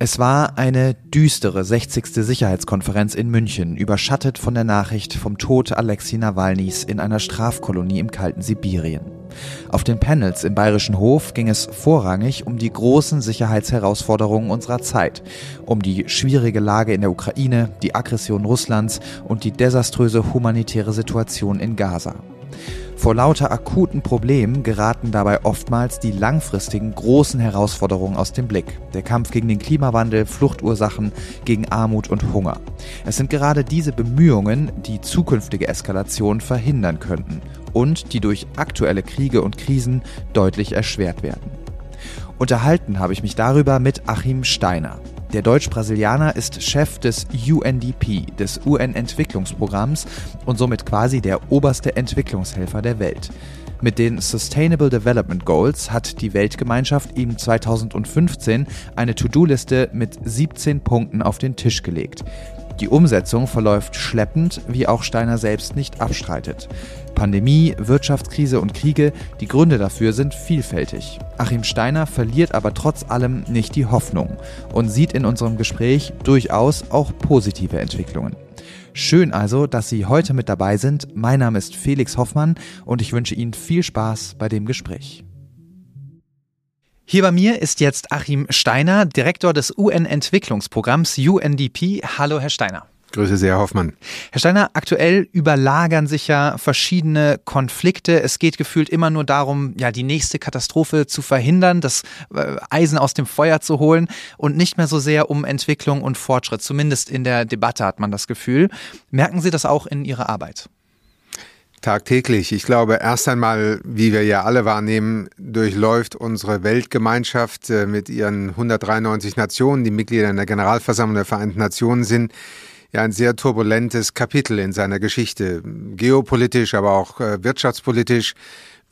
Es war eine düstere 60. Sicherheitskonferenz in München, überschattet von der Nachricht vom Tod Alexei Nawalnys in einer Strafkolonie im kalten Sibirien. Auf den Panels im Bayerischen Hof ging es vorrangig um die großen Sicherheitsherausforderungen unserer Zeit, um die schwierige Lage in der Ukraine, die Aggression Russlands und die desaströse humanitäre Situation in Gaza. Vor lauter akuten Problemen geraten dabei oftmals die langfristigen großen Herausforderungen aus dem Blick. Der Kampf gegen den Klimawandel, Fluchtursachen, gegen Armut und Hunger. Es sind gerade diese Bemühungen, die zukünftige Eskalation verhindern könnten und die durch aktuelle Kriege und Krisen deutlich erschwert werden. Unterhalten habe ich mich darüber mit Achim Steiner. Der Deutsch-Brasilianer ist Chef des UNDP, des UN-Entwicklungsprogramms und somit quasi der oberste Entwicklungshelfer der Welt. Mit den Sustainable Development Goals hat die Weltgemeinschaft ihm 2015 eine To-Do-Liste mit 17 Punkten auf den Tisch gelegt. Die Umsetzung verläuft schleppend, wie auch Steiner selbst nicht abstreitet. Pandemie, Wirtschaftskrise und Kriege, die Gründe dafür sind vielfältig. Achim Steiner verliert aber trotz allem nicht die Hoffnung und sieht in unserem Gespräch durchaus auch positive Entwicklungen. Schön also, dass Sie heute mit dabei sind. Mein Name ist Felix Hoffmann und ich wünsche Ihnen viel Spaß bei dem Gespräch. Hier bei mir ist jetzt Achim Steiner, Direktor des UN-Entwicklungsprogramms UNDP. Hallo, Herr Steiner. Grüße sehr, Herr Hoffmann. Herr Steiner, aktuell überlagern sich ja verschiedene Konflikte. Es geht gefühlt immer nur darum, ja, die nächste Katastrophe zu verhindern, das äh, Eisen aus dem Feuer zu holen und nicht mehr so sehr um Entwicklung und Fortschritt. Zumindest in der Debatte hat man das Gefühl. Merken Sie das auch in Ihrer Arbeit? Tagtäglich. Ich glaube, erst einmal, wie wir ja alle wahrnehmen, durchläuft unsere Weltgemeinschaft äh, mit ihren 193 Nationen, die Mitglieder in der Generalversammlung der Vereinten Nationen sind, ja ein sehr turbulentes Kapitel in seiner Geschichte. Geopolitisch, aber auch äh, wirtschaftspolitisch,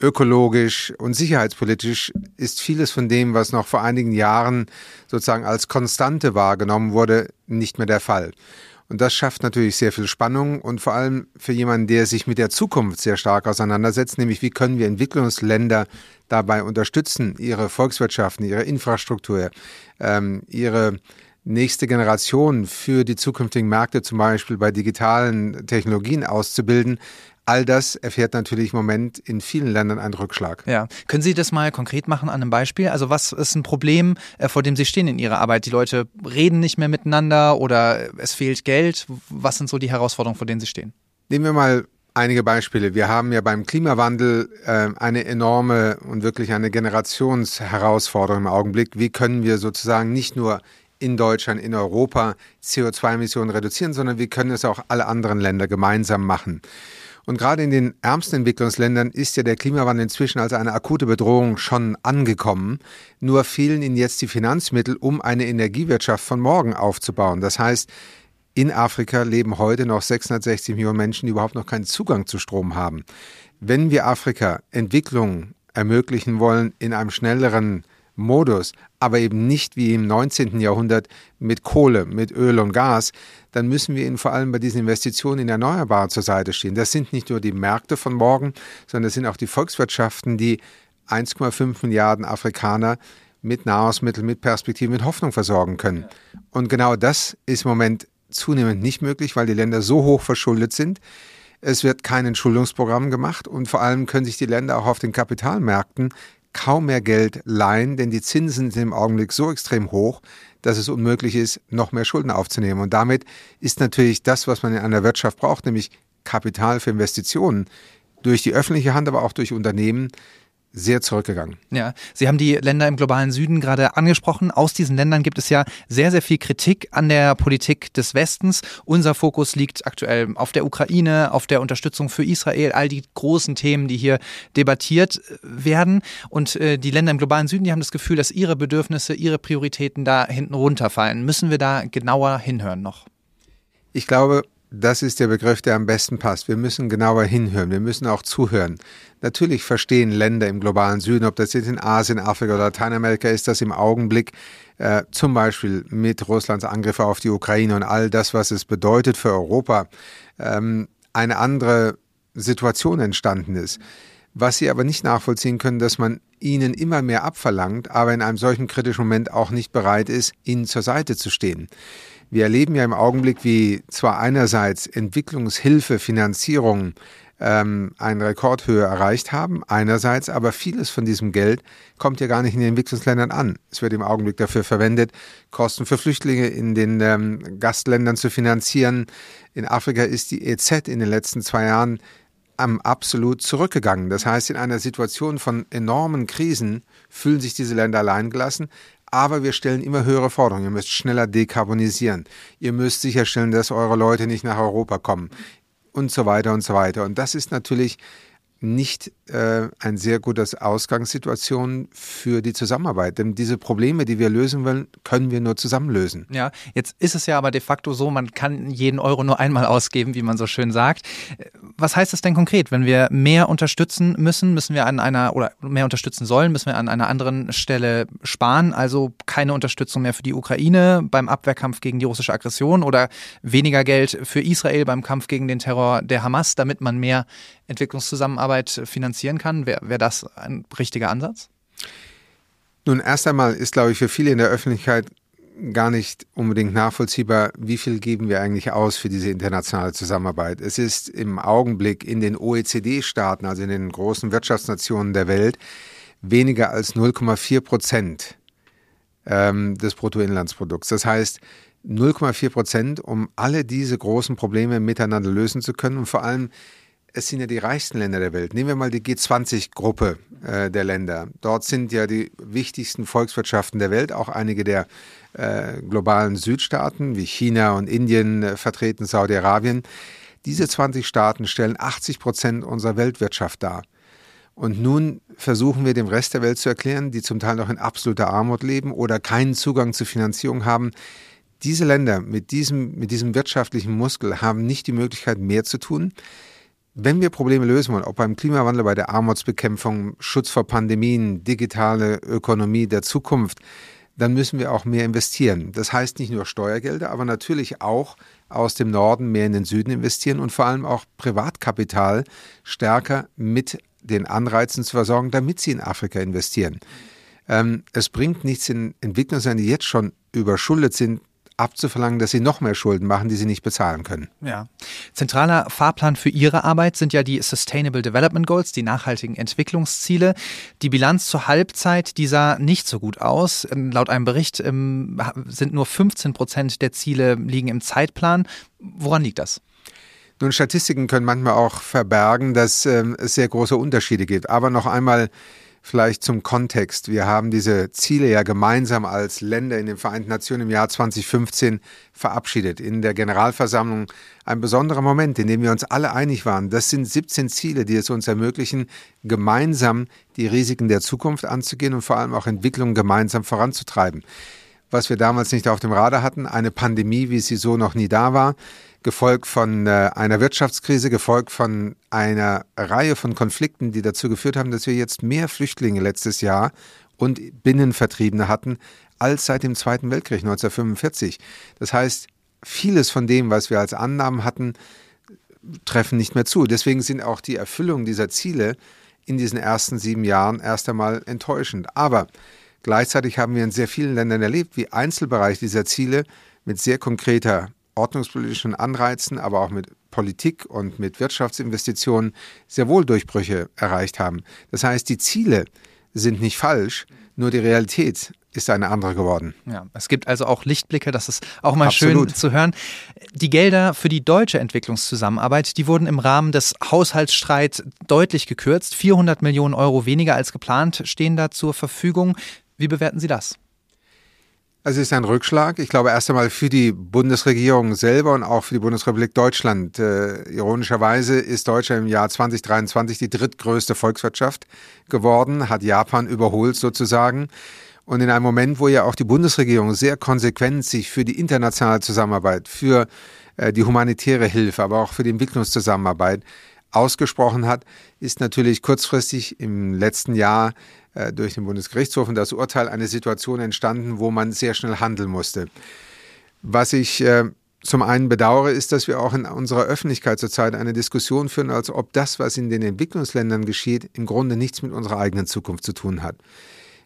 ökologisch und sicherheitspolitisch ist vieles von dem, was noch vor einigen Jahren sozusagen als Konstante wahrgenommen wurde, nicht mehr der Fall. Und das schafft natürlich sehr viel Spannung und vor allem für jemanden, der sich mit der Zukunft sehr stark auseinandersetzt, nämlich wie können wir Entwicklungsländer dabei unterstützen, ihre Volkswirtschaften, ihre Infrastruktur, ähm, ihre nächste Generation für die zukünftigen Märkte, zum Beispiel bei digitalen Technologien auszubilden, All das erfährt natürlich im Moment in vielen Ländern einen Rückschlag. Ja. Können Sie das mal konkret machen an einem Beispiel? Also was ist ein Problem, äh, vor dem Sie stehen in Ihrer Arbeit? Die Leute reden nicht mehr miteinander oder es fehlt Geld. Was sind so die Herausforderungen, vor denen Sie stehen? Nehmen wir mal einige Beispiele. Wir haben ja beim Klimawandel äh, eine enorme und wirklich eine Generationsherausforderung im Augenblick. Wie können wir sozusagen nicht nur in Deutschland, in Europa CO2-Emissionen reduzieren, sondern wir können es auch alle anderen Länder gemeinsam machen. Und gerade in den ärmsten Entwicklungsländern ist ja der Klimawandel inzwischen als eine akute Bedrohung schon angekommen. Nur fehlen ihnen jetzt die Finanzmittel, um eine Energiewirtschaft von morgen aufzubauen. Das heißt, in Afrika leben heute noch 660 Millionen Menschen, die überhaupt noch keinen Zugang zu Strom haben. Wenn wir Afrika Entwicklung ermöglichen wollen in einem schnelleren Modus, aber eben nicht wie im 19. Jahrhundert mit Kohle, mit Öl und Gas, dann müssen wir ihnen vor allem bei diesen Investitionen in Erneuerbare zur Seite stehen. Das sind nicht nur die Märkte von morgen, sondern das sind auch die Volkswirtschaften, die 1,5 Milliarden Afrikaner mit Nahrungsmitteln, mit Perspektiven, mit Hoffnung versorgen können. Und genau das ist im Moment zunehmend nicht möglich, weil die Länder so hoch verschuldet sind. Es wird kein Entschuldungsprogramm gemacht und vor allem können sich die Länder auch auf den Kapitalmärkten kaum mehr Geld leihen, denn die Zinsen sind im Augenblick so extrem hoch, dass es unmöglich ist, noch mehr Schulden aufzunehmen. Und damit ist natürlich das, was man in einer Wirtschaft braucht, nämlich Kapital für Investitionen, durch die öffentliche Hand, aber auch durch Unternehmen, sehr zurückgegangen. Ja, Sie haben die Länder im globalen Süden gerade angesprochen. Aus diesen Ländern gibt es ja sehr, sehr viel Kritik an der Politik des Westens. Unser Fokus liegt aktuell auf der Ukraine, auf der Unterstützung für Israel, all die großen Themen, die hier debattiert werden. Und äh, die Länder im globalen Süden, die haben das Gefühl, dass ihre Bedürfnisse, ihre Prioritäten da hinten runterfallen. Müssen wir da genauer hinhören noch? Ich glaube, das ist der Begriff, der am besten passt. Wir müssen genauer hinhören. Wir müssen auch zuhören. Natürlich verstehen Länder im globalen Süden, ob das jetzt in Asien, Afrika oder Lateinamerika ist, dass im Augenblick äh, zum Beispiel mit Russlands Angriffe auf die Ukraine und all das, was es bedeutet für Europa, ähm, eine andere Situation entstanden ist. Was sie aber nicht nachvollziehen können, dass man ihnen immer mehr abverlangt, aber in einem solchen kritischen Moment auch nicht bereit ist, ihnen zur Seite zu stehen. Wir erleben ja im Augenblick, wie zwar einerseits Entwicklungshilfe, Finanzierung ähm, eine Rekordhöhe erreicht haben, einerseits aber vieles von diesem Geld kommt ja gar nicht in den Entwicklungsländern an. Es wird im Augenblick dafür verwendet, Kosten für Flüchtlinge in den ähm, Gastländern zu finanzieren. In Afrika ist die EZ in den letzten zwei Jahren am absolut zurückgegangen. Das heißt, in einer Situation von enormen Krisen fühlen sich diese Länder alleingelassen. Aber wir stellen immer höhere Forderungen. Ihr müsst schneller dekarbonisieren. Ihr müsst sicherstellen, dass eure Leute nicht nach Europa kommen. Und so weiter und so weiter. Und das ist natürlich nicht äh, ein sehr gutes Ausgangssituation für die Zusammenarbeit. Denn diese Probleme, die wir lösen wollen, können wir nur zusammen lösen. Ja, jetzt ist es ja aber de facto so, man kann jeden Euro nur einmal ausgeben, wie man so schön sagt. Was heißt das denn konkret? Wenn wir mehr unterstützen müssen, müssen wir an einer oder mehr unterstützen sollen, müssen wir an einer anderen Stelle sparen, also keine Unterstützung mehr für die Ukraine beim Abwehrkampf gegen die russische Aggression oder weniger Geld für Israel beim Kampf gegen den Terror der Hamas, damit man mehr Entwicklungszusammenarbeit finanzieren kann? Wäre wär das ein richtiger Ansatz? Nun, erst einmal ist, glaube ich, für viele in der Öffentlichkeit gar nicht unbedingt nachvollziehbar, wie viel geben wir eigentlich aus für diese internationale Zusammenarbeit. Es ist im Augenblick in den OECD-Staaten, also in den großen Wirtschaftsnationen der Welt, weniger als 0,4 Prozent ähm, des Bruttoinlandsprodukts. Das heißt, 0,4 Prozent, um alle diese großen Probleme miteinander lösen zu können und vor allem es sind ja die reichsten Länder der Welt. Nehmen wir mal die G20-Gruppe äh, der Länder. Dort sind ja die wichtigsten Volkswirtschaften der Welt, auch einige der äh, globalen Südstaaten wie China und Indien äh, vertreten, Saudi-Arabien. Diese 20 Staaten stellen 80 Prozent unserer Weltwirtschaft dar. Und nun versuchen wir dem Rest der Welt zu erklären, die zum Teil noch in absoluter Armut leben oder keinen Zugang zu Finanzierung haben, diese Länder mit diesem, mit diesem wirtschaftlichen Muskel haben nicht die Möglichkeit, mehr zu tun wenn wir Probleme lösen wollen, ob beim Klimawandel, bei der Armutsbekämpfung, Schutz vor Pandemien, digitale Ökonomie der Zukunft, dann müssen wir auch mehr investieren. Das heißt nicht nur Steuergelder, aber natürlich auch aus dem Norden mehr in den Süden investieren und vor allem auch Privatkapital stärker mit den Anreizen zu versorgen, damit sie in Afrika investieren. Ähm, es bringt nichts in Entwicklungsländern, die jetzt schon überschuldet sind, abzuverlangen, dass sie noch mehr Schulden machen, die sie nicht bezahlen können. Ja. Zentraler Fahrplan für Ihre Arbeit sind ja die Sustainable Development Goals, die nachhaltigen Entwicklungsziele. Die Bilanz zur Halbzeit, die sah nicht so gut aus. Laut einem Bericht ähm, sind nur 15 Prozent der Ziele liegen im Zeitplan. Woran liegt das? Nun, Statistiken können manchmal auch verbergen, dass ähm, es sehr große Unterschiede gibt. Aber noch einmal, Vielleicht zum Kontext. Wir haben diese Ziele ja gemeinsam als Länder in den Vereinten Nationen im Jahr 2015 verabschiedet. In der Generalversammlung ein besonderer Moment, in dem wir uns alle einig waren. Das sind 17 Ziele, die es uns ermöglichen, gemeinsam die Risiken der Zukunft anzugehen und vor allem auch Entwicklungen gemeinsam voranzutreiben. Was wir damals nicht auf dem Radar hatten, eine Pandemie, wie sie so noch nie da war, gefolgt von äh, einer Wirtschaftskrise, gefolgt von einer Reihe von Konflikten, die dazu geführt haben, dass wir jetzt mehr Flüchtlinge letztes Jahr und Binnenvertriebene hatten als seit dem Zweiten Weltkrieg 1945. Das heißt, vieles von dem, was wir als Annahmen hatten, treffen nicht mehr zu. Deswegen sind auch die Erfüllung dieser Ziele in diesen ersten sieben Jahren erst einmal enttäuschend. Aber gleichzeitig haben wir in sehr vielen Ländern erlebt, wie Einzelbereiche dieser Ziele mit sehr konkreter ordnungspolitischen Anreizen, aber auch mit Politik und mit Wirtschaftsinvestitionen sehr wohl Durchbrüche erreicht haben. Das heißt, die Ziele sind nicht falsch, nur die Realität ist eine andere geworden. Ja, es gibt also auch Lichtblicke, das ist auch mal Absolut. schön zu hören. Die Gelder für die deutsche Entwicklungszusammenarbeit, die wurden im Rahmen des Haushaltsstreits deutlich gekürzt. 400 Millionen Euro weniger als geplant stehen da zur Verfügung. Wie bewerten Sie das? Also es ist ein Rückschlag. Ich glaube erst einmal für die Bundesregierung selber und auch für die Bundesrepublik Deutschland. Äh, ironischerweise ist Deutschland im Jahr 2023 die drittgrößte Volkswirtschaft geworden, hat Japan überholt sozusagen. Und in einem Moment, wo ja auch die Bundesregierung sehr konsequent sich für die internationale Zusammenarbeit, für äh, die humanitäre Hilfe, aber auch für die Entwicklungszusammenarbeit ausgesprochen hat, ist natürlich kurzfristig im letzten Jahr äh, durch den Bundesgerichtshof und das Urteil eine Situation entstanden, wo man sehr schnell handeln musste. Was ich äh, zum einen bedauere, ist, dass wir auch in unserer Öffentlichkeit zurzeit eine Diskussion führen, als ob das, was in den Entwicklungsländern geschieht, im Grunde nichts mit unserer eigenen Zukunft zu tun hat.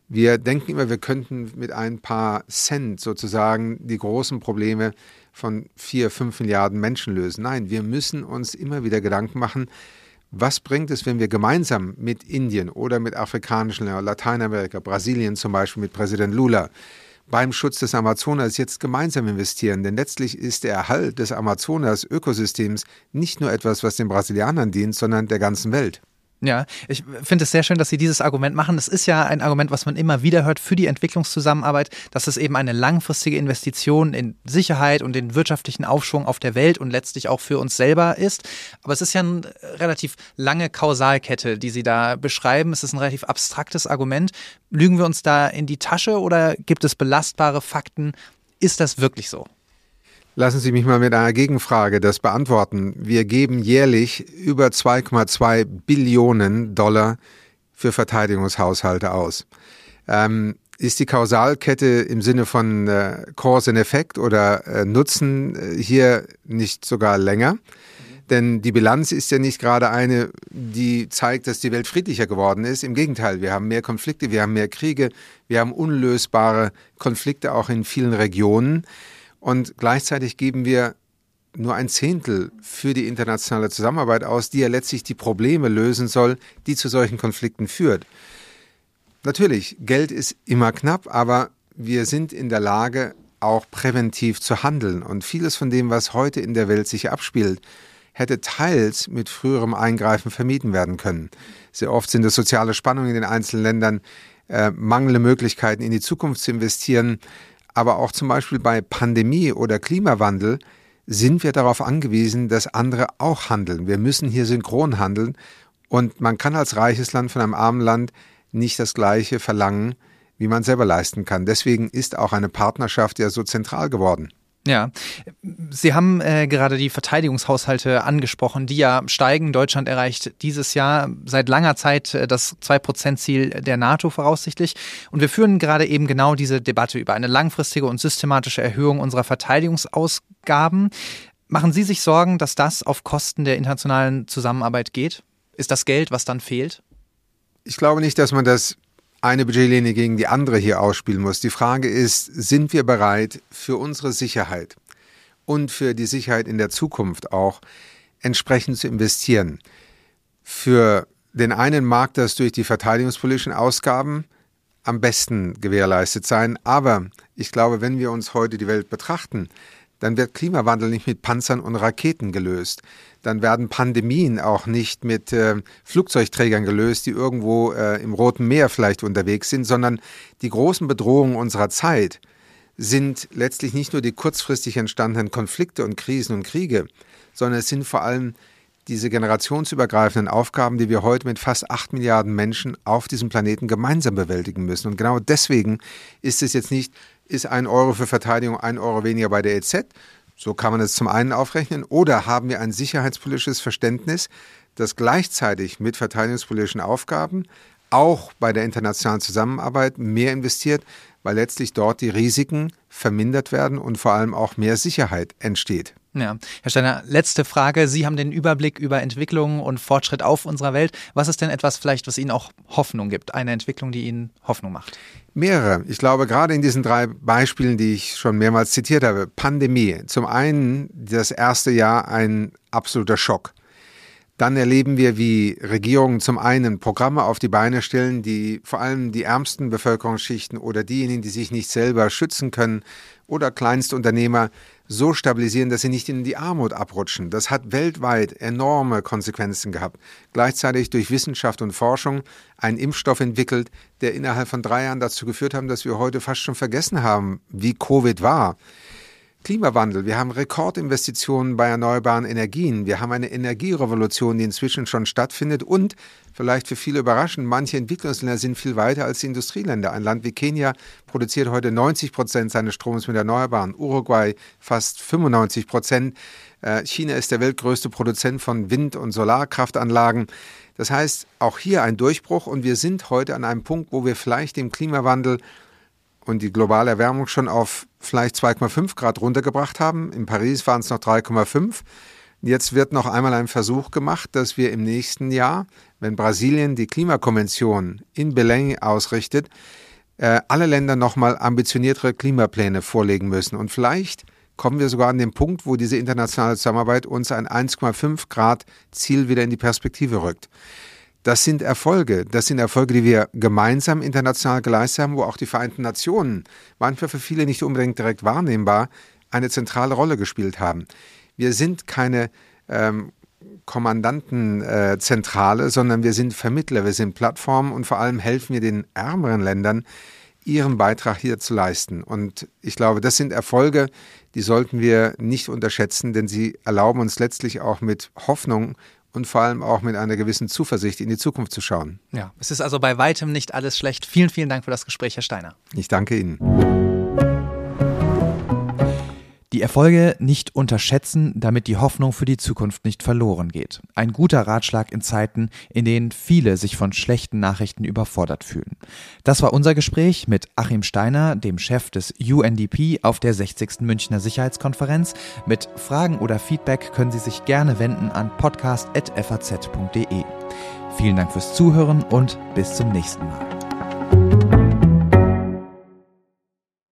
Wir denken immer, wir könnten mit ein paar Cent sozusagen die großen Probleme von vier, fünf Milliarden Menschen lösen. Nein, wir müssen uns immer wieder Gedanken machen, was bringt es, wenn wir gemeinsam mit Indien oder mit afrikanischen Ländern, Lateinamerika, Brasilien zum Beispiel mit Präsident Lula, beim Schutz des Amazonas jetzt gemeinsam investieren. Denn letztlich ist der Erhalt des Amazonas-Ökosystems nicht nur etwas, was den Brasilianern dient, sondern der ganzen Welt. Ja, ich finde es sehr schön, dass Sie dieses Argument machen. Es ist ja ein Argument, was man immer wieder hört für die Entwicklungszusammenarbeit, dass es eben eine langfristige Investition in Sicherheit und den wirtschaftlichen Aufschwung auf der Welt und letztlich auch für uns selber ist. Aber es ist ja eine relativ lange Kausalkette, die Sie da beschreiben. Es ist ein relativ abstraktes Argument. Lügen wir uns da in die Tasche oder gibt es belastbare Fakten? Ist das wirklich so? Lassen Sie mich mal mit einer Gegenfrage das beantworten. Wir geben jährlich über 2,2 Billionen Dollar für Verteidigungshaushalte aus. Ähm, ist die Kausalkette im Sinne von äh, Cause and Effect oder äh, Nutzen äh, hier nicht sogar länger? Denn die Bilanz ist ja nicht gerade eine, die zeigt, dass die Welt friedlicher geworden ist. Im Gegenteil, wir haben mehr Konflikte, wir haben mehr Kriege, wir haben unlösbare Konflikte auch in vielen Regionen. Und gleichzeitig geben wir nur ein Zehntel für die internationale Zusammenarbeit aus, die ja letztlich die Probleme lösen soll, die zu solchen Konflikten führt. Natürlich, Geld ist immer knapp, aber wir sind in der Lage, auch präventiv zu handeln. Und vieles von dem, was heute in der Welt sich abspielt, hätte teils mit früherem Eingreifen vermieden werden können. Sehr oft sind es soziale Spannungen in den einzelnen Ländern, äh, mangelnde Möglichkeiten in die Zukunft zu investieren, aber auch zum Beispiel bei Pandemie oder Klimawandel sind wir darauf angewiesen, dass andere auch handeln. Wir müssen hier synchron handeln und man kann als reiches Land von einem armen Land nicht das Gleiche verlangen, wie man selber leisten kann. Deswegen ist auch eine Partnerschaft ja so zentral geworden. Ja, Sie haben äh, gerade die Verteidigungshaushalte angesprochen, die ja steigen. Deutschland erreicht dieses Jahr seit langer Zeit äh, das 2-Prozent-Ziel der NATO voraussichtlich. Und wir führen gerade eben genau diese Debatte über eine langfristige und systematische Erhöhung unserer Verteidigungsausgaben. Machen Sie sich Sorgen, dass das auf Kosten der internationalen Zusammenarbeit geht? Ist das Geld, was dann fehlt? Ich glaube nicht, dass man das eine Budgetlinie gegen die andere hier ausspielen muss. Die Frage ist, sind wir bereit für unsere Sicherheit und für die Sicherheit in der Zukunft auch entsprechend zu investieren? Für den einen mag das durch die verteidigungspolitischen Ausgaben am besten gewährleistet sein, aber ich glaube, wenn wir uns heute die Welt betrachten, dann wird Klimawandel nicht mit Panzern und Raketen gelöst dann werden Pandemien auch nicht mit äh, Flugzeugträgern gelöst, die irgendwo äh, im Roten Meer vielleicht unterwegs sind, sondern die großen Bedrohungen unserer Zeit sind letztlich nicht nur die kurzfristig entstandenen Konflikte und Krisen und Kriege, sondern es sind vor allem diese generationsübergreifenden Aufgaben, die wir heute mit fast acht Milliarden Menschen auf diesem Planeten gemeinsam bewältigen müssen. Und genau deswegen ist es jetzt nicht, ist ein Euro für Verteidigung ein Euro weniger bei der EZ, so kann man es zum einen aufrechnen. Oder haben wir ein sicherheitspolitisches Verständnis, das gleichzeitig mit verteidigungspolitischen Aufgaben auch bei der internationalen Zusammenarbeit mehr investiert, weil letztlich dort die Risiken vermindert werden und vor allem auch mehr Sicherheit entsteht. Ja, Herr Steiner, letzte Frage. Sie haben den Überblick über Entwicklungen und Fortschritt auf unserer Welt. Was ist denn etwas vielleicht, was Ihnen auch Hoffnung gibt? Eine Entwicklung, die Ihnen Hoffnung macht? Mehrere. Ich glaube, gerade in diesen drei Beispielen, die ich schon mehrmals zitiert habe. Pandemie. Zum einen das erste Jahr ein absoluter Schock. Dann erleben wir, wie Regierungen zum einen Programme auf die Beine stellen, die vor allem die ärmsten Bevölkerungsschichten oder diejenigen, die sich nicht selber schützen können oder Kleinstunternehmer so stabilisieren, dass sie nicht in die Armut abrutschen. Das hat weltweit enorme Konsequenzen gehabt. Gleichzeitig durch Wissenschaft und Forschung einen Impfstoff entwickelt, der innerhalb von drei Jahren dazu geführt hat, dass wir heute fast schon vergessen haben, wie Covid war. Klimawandel, wir haben Rekordinvestitionen bei erneuerbaren Energien, wir haben eine Energierevolution, die inzwischen schon stattfindet und vielleicht für viele überraschend, manche Entwicklungsländer sind viel weiter als die Industrieländer. Ein Land wie Kenia produziert heute 90 Prozent seines Stroms mit Erneuerbaren, Uruguay fast 95 Prozent. Äh, China ist der weltgrößte Produzent von Wind- und Solarkraftanlagen. Das heißt, auch hier ein Durchbruch und wir sind heute an einem Punkt, wo wir vielleicht dem Klimawandel und die globale Erwärmung schon auf vielleicht 2,5 Grad runtergebracht haben. In Paris waren es noch 3,5. Jetzt wird noch einmal ein Versuch gemacht, dass wir im nächsten Jahr, wenn Brasilien die Klimakonvention in Belém ausrichtet, äh, alle Länder nochmal ambitioniertere Klimapläne vorlegen müssen. Und vielleicht kommen wir sogar an den Punkt, wo diese internationale Zusammenarbeit uns ein 1,5 Grad Ziel wieder in die Perspektive rückt. Das sind Erfolge. Das sind Erfolge, die wir gemeinsam international geleistet haben, wo auch die Vereinten Nationen, manchmal für viele nicht unbedingt direkt wahrnehmbar, eine zentrale Rolle gespielt haben. Wir sind keine ähm, Kommandantenzentrale, äh, sondern wir sind Vermittler, wir sind Plattformen und vor allem helfen wir den ärmeren Ländern, ihren Beitrag hier zu leisten. Und ich glaube, das sind Erfolge, die sollten wir nicht unterschätzen, denn sie erlauben uns letztlich auch mit Hoffnung und vor allem auch mit einer gewissen Zuversicht in die Zukunft zu schauen. Ja, es ist also bei weitem nicht alles schlecht. Vielen, vielen Dank für das Gespräch, Herr Steiner. Ich danke Ihnen. Die Erfolge nicht unterschätzen, damit die Hoffnung für die Zukunft nicht verloren geht. Ein guter Ratschlag in Zeiten, in denen viele sich von schlechten Nachrichten überfordert fühlen. Das war unser Gespräch mit Achim Steiner, dem Chef des UNDP auf der 60. Münchner Sicherheitskonferenz. Mit Fragen oder Feedback können Sie sich gerne wenden an podcast.faz.de. Vielen Dank fürs Zuhören und bis zum nächsten Mal.